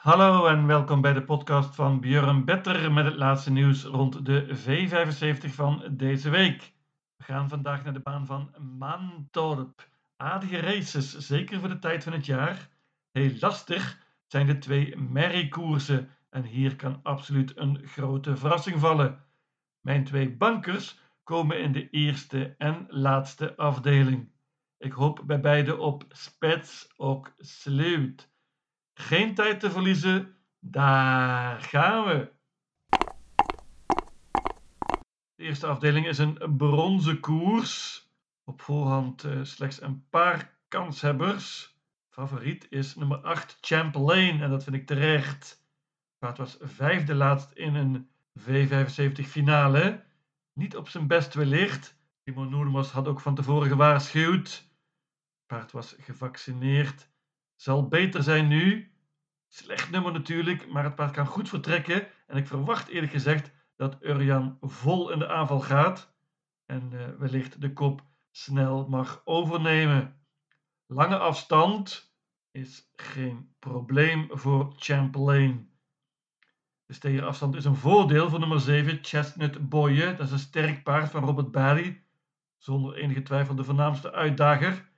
Hallo en welkom bij de podcast van Björn Better met het laatste nieuws rond de V75 van deze week. We gaan vandaag naar de baan van Maantorp. Aardige races, zeker voor de tijd van het jaar. Heel lastig zijn de twee merriekoersen en hier kan absoluut een grote verrassing vallen. Mijn twee bankers komen in de eerste en laatste afdeling. Ik hoop bij beide op Spets ook Sleut. Geen tijd te verliezen, daar gaan we. De eerste afdeling is een bronzen koers. Op voorhand uh, slechts een paar kanshebbers. Favoriet is nummer 8 Champlain en dat vind ik terecht. het was vijfde laatst in een V75 finale. Niet op zijn best wellicht. Timo Noermos had ook van tevoren gewaarschuwd. Paard was gevaccineerd. Zal beter zijn nu. Slecht nummer natuurlijk, maar het paard kan goed vertrekken. En ik verwacht eerlijk gezegd dat Urjan vol in de aanval gaat. En uh, wellicht de kop snel mag overnemen. Lange afstand is geen probleem voor Champlain. De stegerafstand is een voordeel voor nummer 7, Chestnut Boye. Dat is een sterk paard van Robert Barry. Zonder enige twijfel de voornaamste uitdager.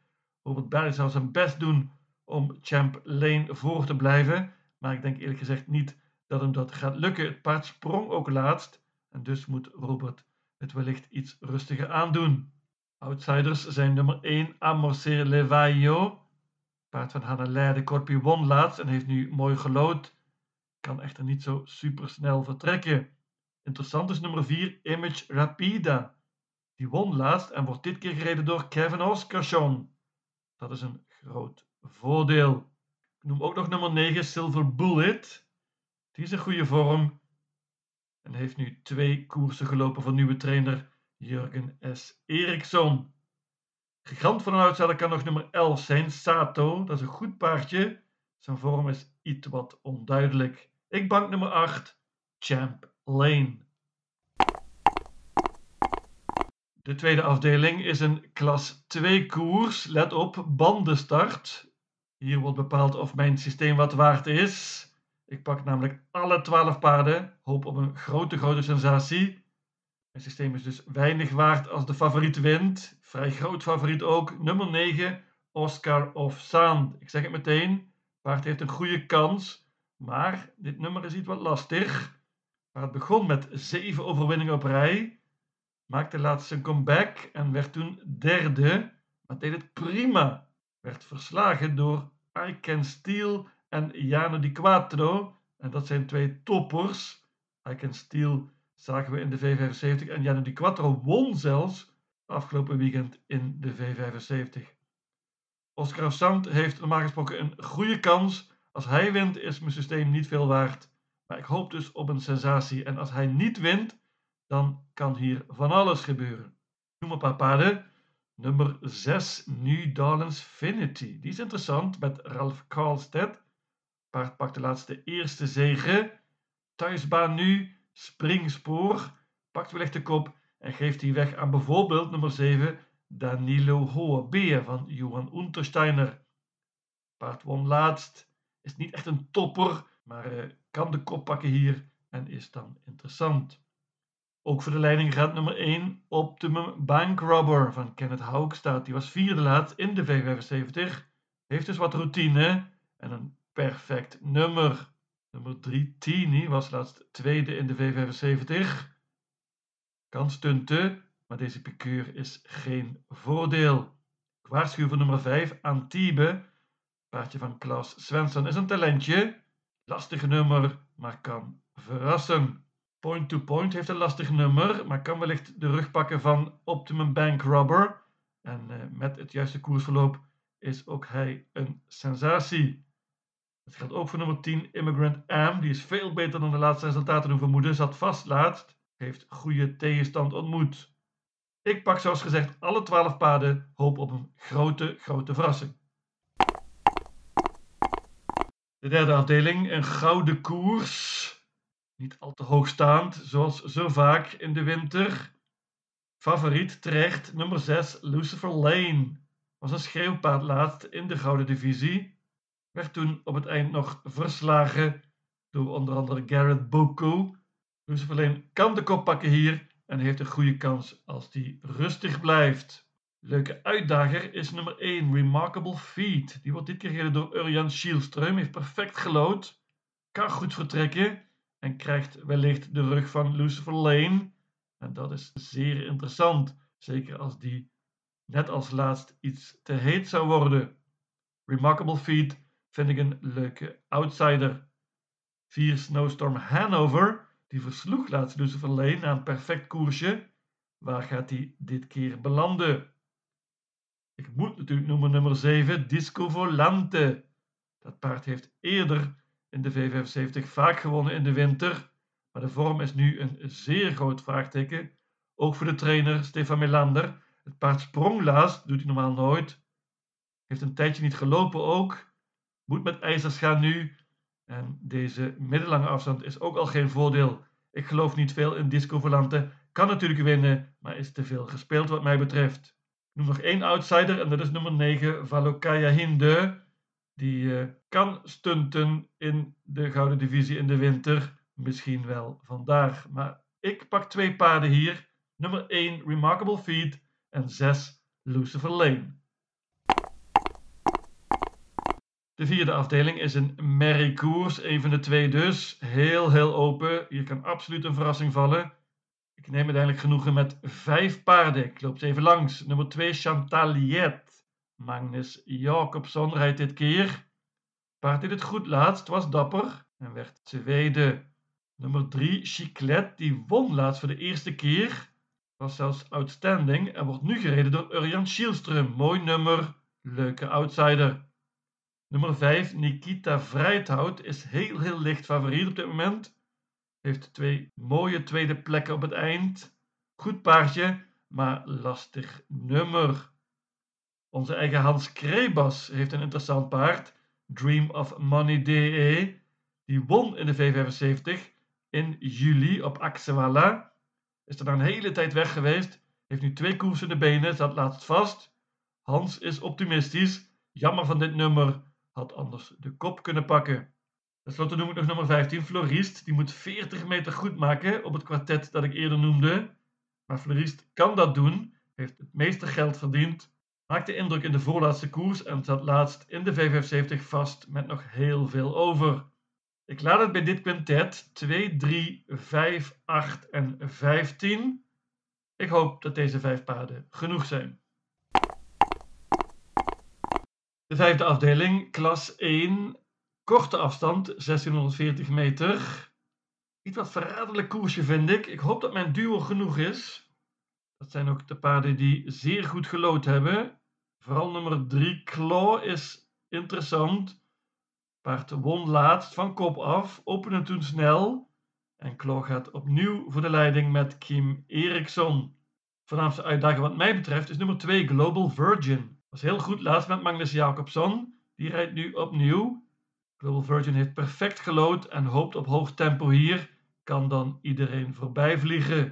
Robert Barry zal zijn best doen om Champ Lane voor te blijven. Maar ik denk eerlijk gezegd niet dat hem dat gaat lukken. Het paard sprong ook laatst. En dus moet Robert het wellicht iets rustiger aandoen. Outsiders zijn nummer 1 Amorcer Levaio. Paard van Hanna Leide Corpi won laatst en heeft nu mooi gelood. Kan echter niet zo super snel vertrekken. Interessant is nummer 4 Image Rapida. Die won laatst en wordt dit keer gereden door Kevin Oscarsson. Dat is een groot voordeel. Ik noem ook nog nummer 9 Silver Bullet. Die is in goede vorm en heeft nu twee koersen gelopen voor nieuwe trainer Jurgen S. Eriksson. Gigant van een outsider kan nog nummer 11 zijn, Sato. Dat is een goed paardje. Zijn vorm is iets wat onduidelijk. Ik bank nummer 8, Champ Lane. De tweede afdeling is een klas 2 koers. Let op, bandenstart. Hier wordt bepaald of mijn systeem wat waard is. Ik pak namelijk alle 12 paarden. Hoop op een grote, grote sensatie. Mijn systeem is dus weinig waard als de favoriet wint. Vrij groot favoriet ook. Nummer 9, Oscar of Sand. Ik zeg het meteen. Paard heeft een goede kans. Maar dit nummer is iets wat lastig. Maar het begon met 7 overwinningen op rij maakte laatst zijn comeback en werd toen derde, maar deed het prima. Werd verslagen door I Can Steel en Jano Di Quattro. En dat zijn twee toppers. I Can Steel zagen we in de V75 en Jano Di Quattro won zelfs afgelopen weekend in de V75. Oscar Sand heeft normaal gesproken een goede kans. Als hij wint is mijn systeem niet veel waard. Maar ik hoop dus op een sensatie. En als hij niet wint, dan kan hier van alles gebeuren. Noem een paar paarden. Nummer 6, New Darlings Finity. Die is interessant met Ralph Karlstedt. Paard pakt de laatste eerste zege. Thuisbaan nu, springspoor. Pakt wellicht de kop en geeft die weg aan bijvoorbeeld nummer 7, Danilo Hohebeer van Johan Untersteiner. Paard won laatst. Is niet echt een topper, maar uh, kan de kop pakken hier en is dan interessant. Ook voor de leiding gaat nummer 1 Optimum Bank Robber van Kenneth Haugstad. Die was vierde laatst in de V75. Heeft dus wat routine en een perfect nummer. Nummer 3 Tini was laatst tweede in de V75. Kan stunten, maar deze piqueur is geen voordeel. Ik waarschuw voor nummer 5 Antibe. Paardje van Klaus Svensson is een talentje. Lastige nummer, maar kan verrassen. Point-to-point heeft een lastig nummer, maar kan wellicht de rug pakken van Optimum Bank Robber. En uh, met het juiste koersverloop is ook hij een sensatie. Het geldt ook voor nummer 10, Immigrant Am. Die is veel beter dan de laatste resultaten doen vermoeden. Zat vast laatst, heeft goede tegenstand ontmoet. Ik pak zoals gezegd alle 12 paden, hoop op een grote, grote verrassing. De derde afdeling, een gouden koers. Niet al te hoogstaand, zoals zo vaak in de winter. Favoriet terecht, nummer 6, Lucifer Lane. Was een schreeuwpaard laatst in de Gouden Divisie. Werd toen op het eind nog verslagen door onder andere Garrett Boko. Lucifer Lane kan de kop pakken hier en heeft een goede kans als die rustig blijft. Leuke uitdager is nummer 1, Remarkable Feat. Die wordt dit keer gereden door Urjan Schielström, heeft perfect gelood, kan goed vertrekken en krijgt wellicht de rug van Lucifer Lane. En dat is zeer interessant, zeker als die net als laatst iets te heet zou worden. Remarkable Feat vind ik een leuke outsider. 4 Snowstorm Hanover, die versloeg laatst Lucifer Lane na een perfect koersje. Waar gaat hij dit keer belanden? Ik moet natuurlijk noemen nummer 7, Disco Volante. Dat paard heeft eerder in de V75 vaak gewonnen in de winter, maar de vorm is nu een zeer groot vraagteken. Ook voor de trainer Stefan Melander. Het paard sprong laatst, doet hij normaal nooit. Heeft een tijdje niet gelopen ook. Moet met ijzers gaan nu. En deze middellange afstand is ook al geen voordeel. Ik geloof niet veel in Disco Volante. Kan natuurlijk winnen, maar is te veel gespeeld wat mij betreft. Ik noem nog één outsider en dat is nummer 9, Valokaya Hinde. Die uh, kan stunten in de gouden divisie in de winter. Misschien wel vandaag. Maar ik pak twee paarden hier. Nummer 1, Remarkable Feat. En 6, Lucifer Lane. De vierde afdeling is een merry koers, een van de twee dus. Heel, heel open. Hier kan absoluut een verrassing vallen. Ik neem uiteindelijk genoegen met vijf paarden. Ik loop ze even langs. Nummer 2 Chantaliet. Magnus Jacobson rijdt dit keer. Paard die het goed laatst was dapper en werd tweede. Nummer 3 Chiclet, die won laatst voor de eerste keer. Was zelfs outstanding en wordt nu gereden door Urjan Schielström. Mooi nummer, leuke outsider. Nummer 5 Nikita Vrijthout is heel heel licht favoriet op dit moment. Heeft twee mooie tweede plekken op het eind. Goed paardje, maar lastig nummer. Onze eigen Hans Krebas heeft een interessant paard. Dream of Money DE. Die won in de V75 in juli op Axewala. Is er dan een hele tijd weg geweest. Heeft nu twee koersen in de benen, zat laatst vast. Hans is optimistisch. Jammer van dit nummer. Had anders de kop kunnen pakken. Ten slotte noem ik nog nummer 15, Florist. Die moet 40 meter goed maken op het kwartet dat ik eerder noemde. Maar Florist kan dat doen, heeft het meeste geld verdiend, maakte indruk in de voorlaatste koers en zat laatst in de V75 vast met nog heel veel over. Ik laat het bij dit quintet 2, 3, 5, 8 en 15. Ik hoop dat deze vijf paarden genoeg zijn. De vijfde afdeling, klas 1, Korte afstand, 1640 meter. Iets wat verraderlijk koersje vind ik. Ik hoop dat mijn duo genoeg is. Dat zijn ook de paarden die zeer goed gelood hebben. Vooral nummer 3, Claw, is interessant. Paard won laatst van kop af, opende toen snel. En Claw gaat opnieuw voor de leiding met Kim Eriksson. Voornaamste uitdaging wat mij betreft is nummer 2, Global Virgin. Was heel goed laatst met Magnus Jacobson. Die rijdt nu opnieuw. Global Virgin heeft perfect gelood en hoopt op hoog tempo hier. Kan dan iedereen voorbij vliegen.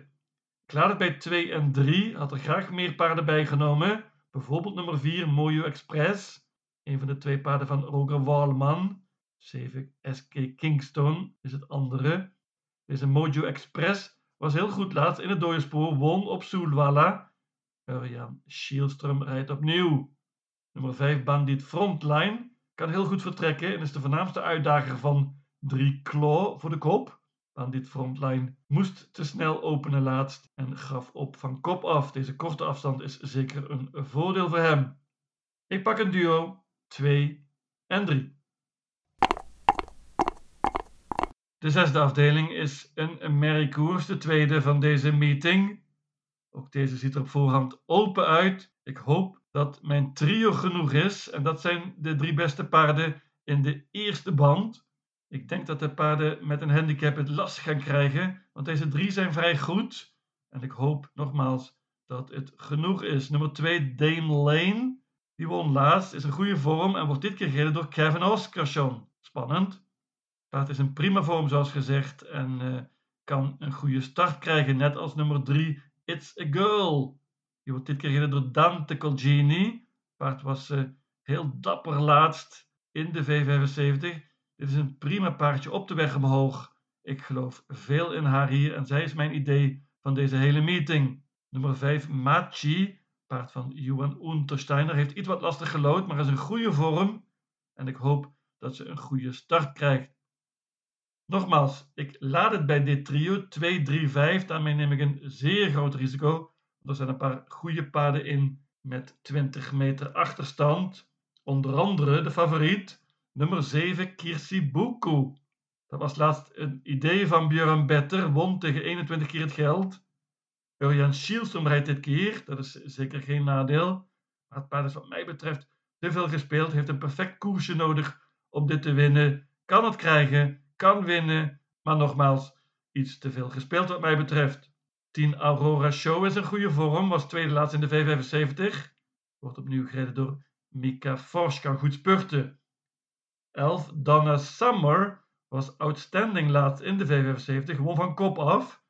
Ik laat het bij 2 en 3. Had er graag meer paarden bijgenomen. Bijvoorbeeld nummer 4 Mojo Express. Een van de twee paarden van Roger Walman. 7 SK Kingston is het andere. Deze Mojo Express was heel goed laatst in het dode spoor. Won op Soelwalla. Urjan Schielström rijdt opnieuw. Nummer 5 Bandit Frontline kan heel goed vertrekken en is de voornaamste uitdager van drie Claw voor de kop. Aan dit frontline moest te snel openen laatst en gaf op van kop af. Deze korte afstand is zeker een voordeel voor hem. Ik pak een duo 2 en 3. De zesde afdeling is een merry koers, de tweede van deze meeting. Ook deze ziet er op voorhand open uit. Ik hoop dat mijn trio genoeg is. En dat zijn de drie beste paarden in de eerste band. Ik denk dat de paarden met een handicap het lastig gaan krijgen, want deze drie zijn vrij goed. En ik hoop nogmaals dat het genoeg is. Nummer 2, Dame Lane. Die won laatst, is een goede vorm en wordt dit keer gereden door Kevin Oscarsson. Spannend. Paard is in prima vorm, zoals gezegd, en uh, kan een goede start krijgen, net als nummer 3, It's a Girl. Die wordt dit keer gereden door Dante Colgini. Paard was uh, heel dapper laatst. in de V75. Dit is een prima paardje op de weg omhoog. Ik geloof veel in haar hier en zij is mijn idee van deze hele meeting. Nummer 5, Machi, paard van Johan Untersteiner, heeft iets wat lastig gelood, maar is een goede vorm. En ik hoop dat ze een goede start krijgt. Nogmaals, ik laat het bij dit trio 2, 3, 5. Daarmee neem ik een zeer groot risico. Er zijn een paar goede paarden in met 20 meter achterstand. Onder andere de favoriet, nummer 7, Kirsibuku. Dat was laatst een idee van Björn Better, won tegen 21 keer het geld. Urjan Schielsom rijdt dit keer, dat is zeker geen nadeel. Maar het paard is wat mij betreft te veel gespeeld, heeft een perfect koersje nodig om dit te winnen. Kan het krijgen, kan winnen, maar nogmaals, iets te veel gespeeld wat mij betreft. 10 Aurora Show is een goede vorm, was tweede laatst in de V75. Wordt opnieuw gereden door Mika Forsch, kan goed spurten. 11 Donna Summer was outstanding laatst in de V75, won van kop af.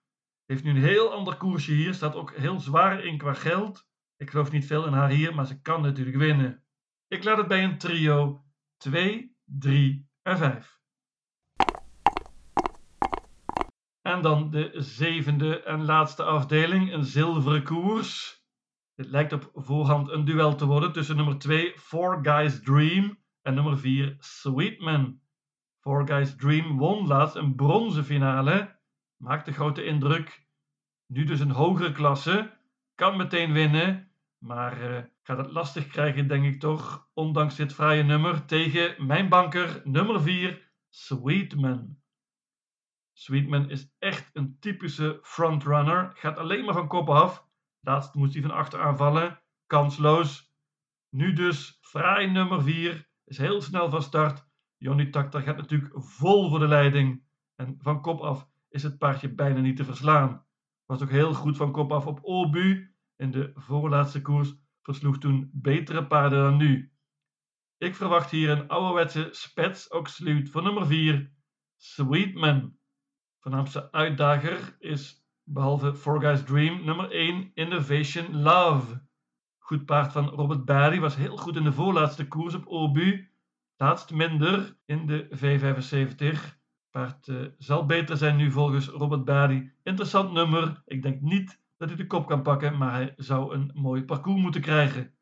Heeft nu een heel ander koersje hier, staat ook heel zwaar in qua geld. Ik geloof niet veel in haar hier, maar ze kan natuurlijk winnen. Ik laat het bij een trio 2, 3 en 5. En dan de zevende en laatste afdeling, een zilveren koers. Dit lijkt op voorhand een duel te worden tussen nummer 2 Four Guys Dream en nummer 4 Sweetman. Four Guys Dream won laatst een bronzen finale, maakte grote indruk. Nu dus een hogere klasse, kan meteen winnen, maar uh, gaat het lastig krijgen denk ik toch, ondanks dit vrije nummer, tegen mijn banker nummer 4 Sweetman. Sweetman is echt een typische frontrunner. Gaat alleen maar van kop af. Laatst moest hij van achter aanvallen. Kansloos. Nu dus fraai nummer 4. Is heel snel van start. Johnny Takter gaat natuurlijk vol voor de leiding. En van kop af is het paardje bijna niet te verslaan. Was ook heel goed van kop af op Obu. In de voorlaatste koers versloeg toen betere paarden dan nu. Ik verwacht hier een ouderwetse spets ook sluit voor nummer 4. Sweetman. Voornaamste uitdager is, behalve Four Guys Dream, nummer 1 Innovation Love. Goed paard van Robert Barry was heel goed in de voorlaatste koers op Obu. Laatst minder in de V75. Paard uh, zal beter zijn nu volgens Robert Barry. Interessant nummer. Ik denk niet dat hij de kop kan pakken, maar hij zou een mooi parcours moeten krijgen.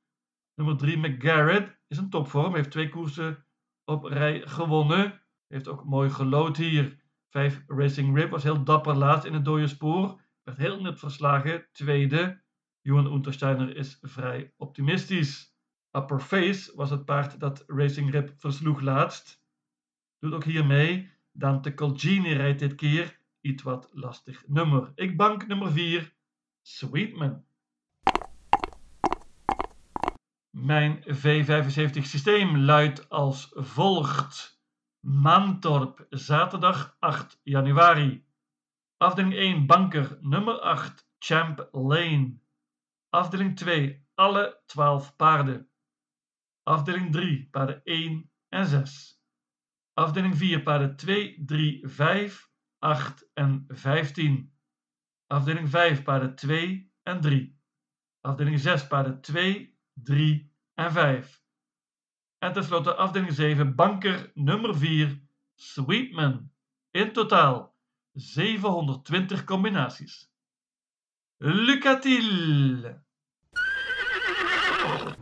Nummer 3 McGarrett is een topvorm. Heeft twee koersen op rij gewonnen. Heeft ook mooi gelood hier. 5 Racing Rip was heel dapper laat in het dode spoor. Werd heel net verslagen. Tweede. Johan Untersteiner is vrij optimistisch. Upper Face was het paard dat Racing Rip versloeg laatst. Doet ook hier mee. Dante Colgini rijdt dit keer. Iets wat lastig nummer. Ik bank nummer 4. Sweetman. Mijn V75 systeem luidt als volgt. Maantorp, zaterdag 8 januari. Afdeling 1, banker nummer 8, Champ Lane. Afdeling 2, alle 12 paarden. Afdeling 3, paarden 1 en 6. Afdeling 4, paarden 2, 3, 5, 8 en 15. Afdeling 5, paarden 2 en 3. Afdeling 6, paarden 2, 3 en 5. En tenslotte afdeling 7, banker nummer 4, Sweetman. In totaal 720 combinaties. Lucas-t-il?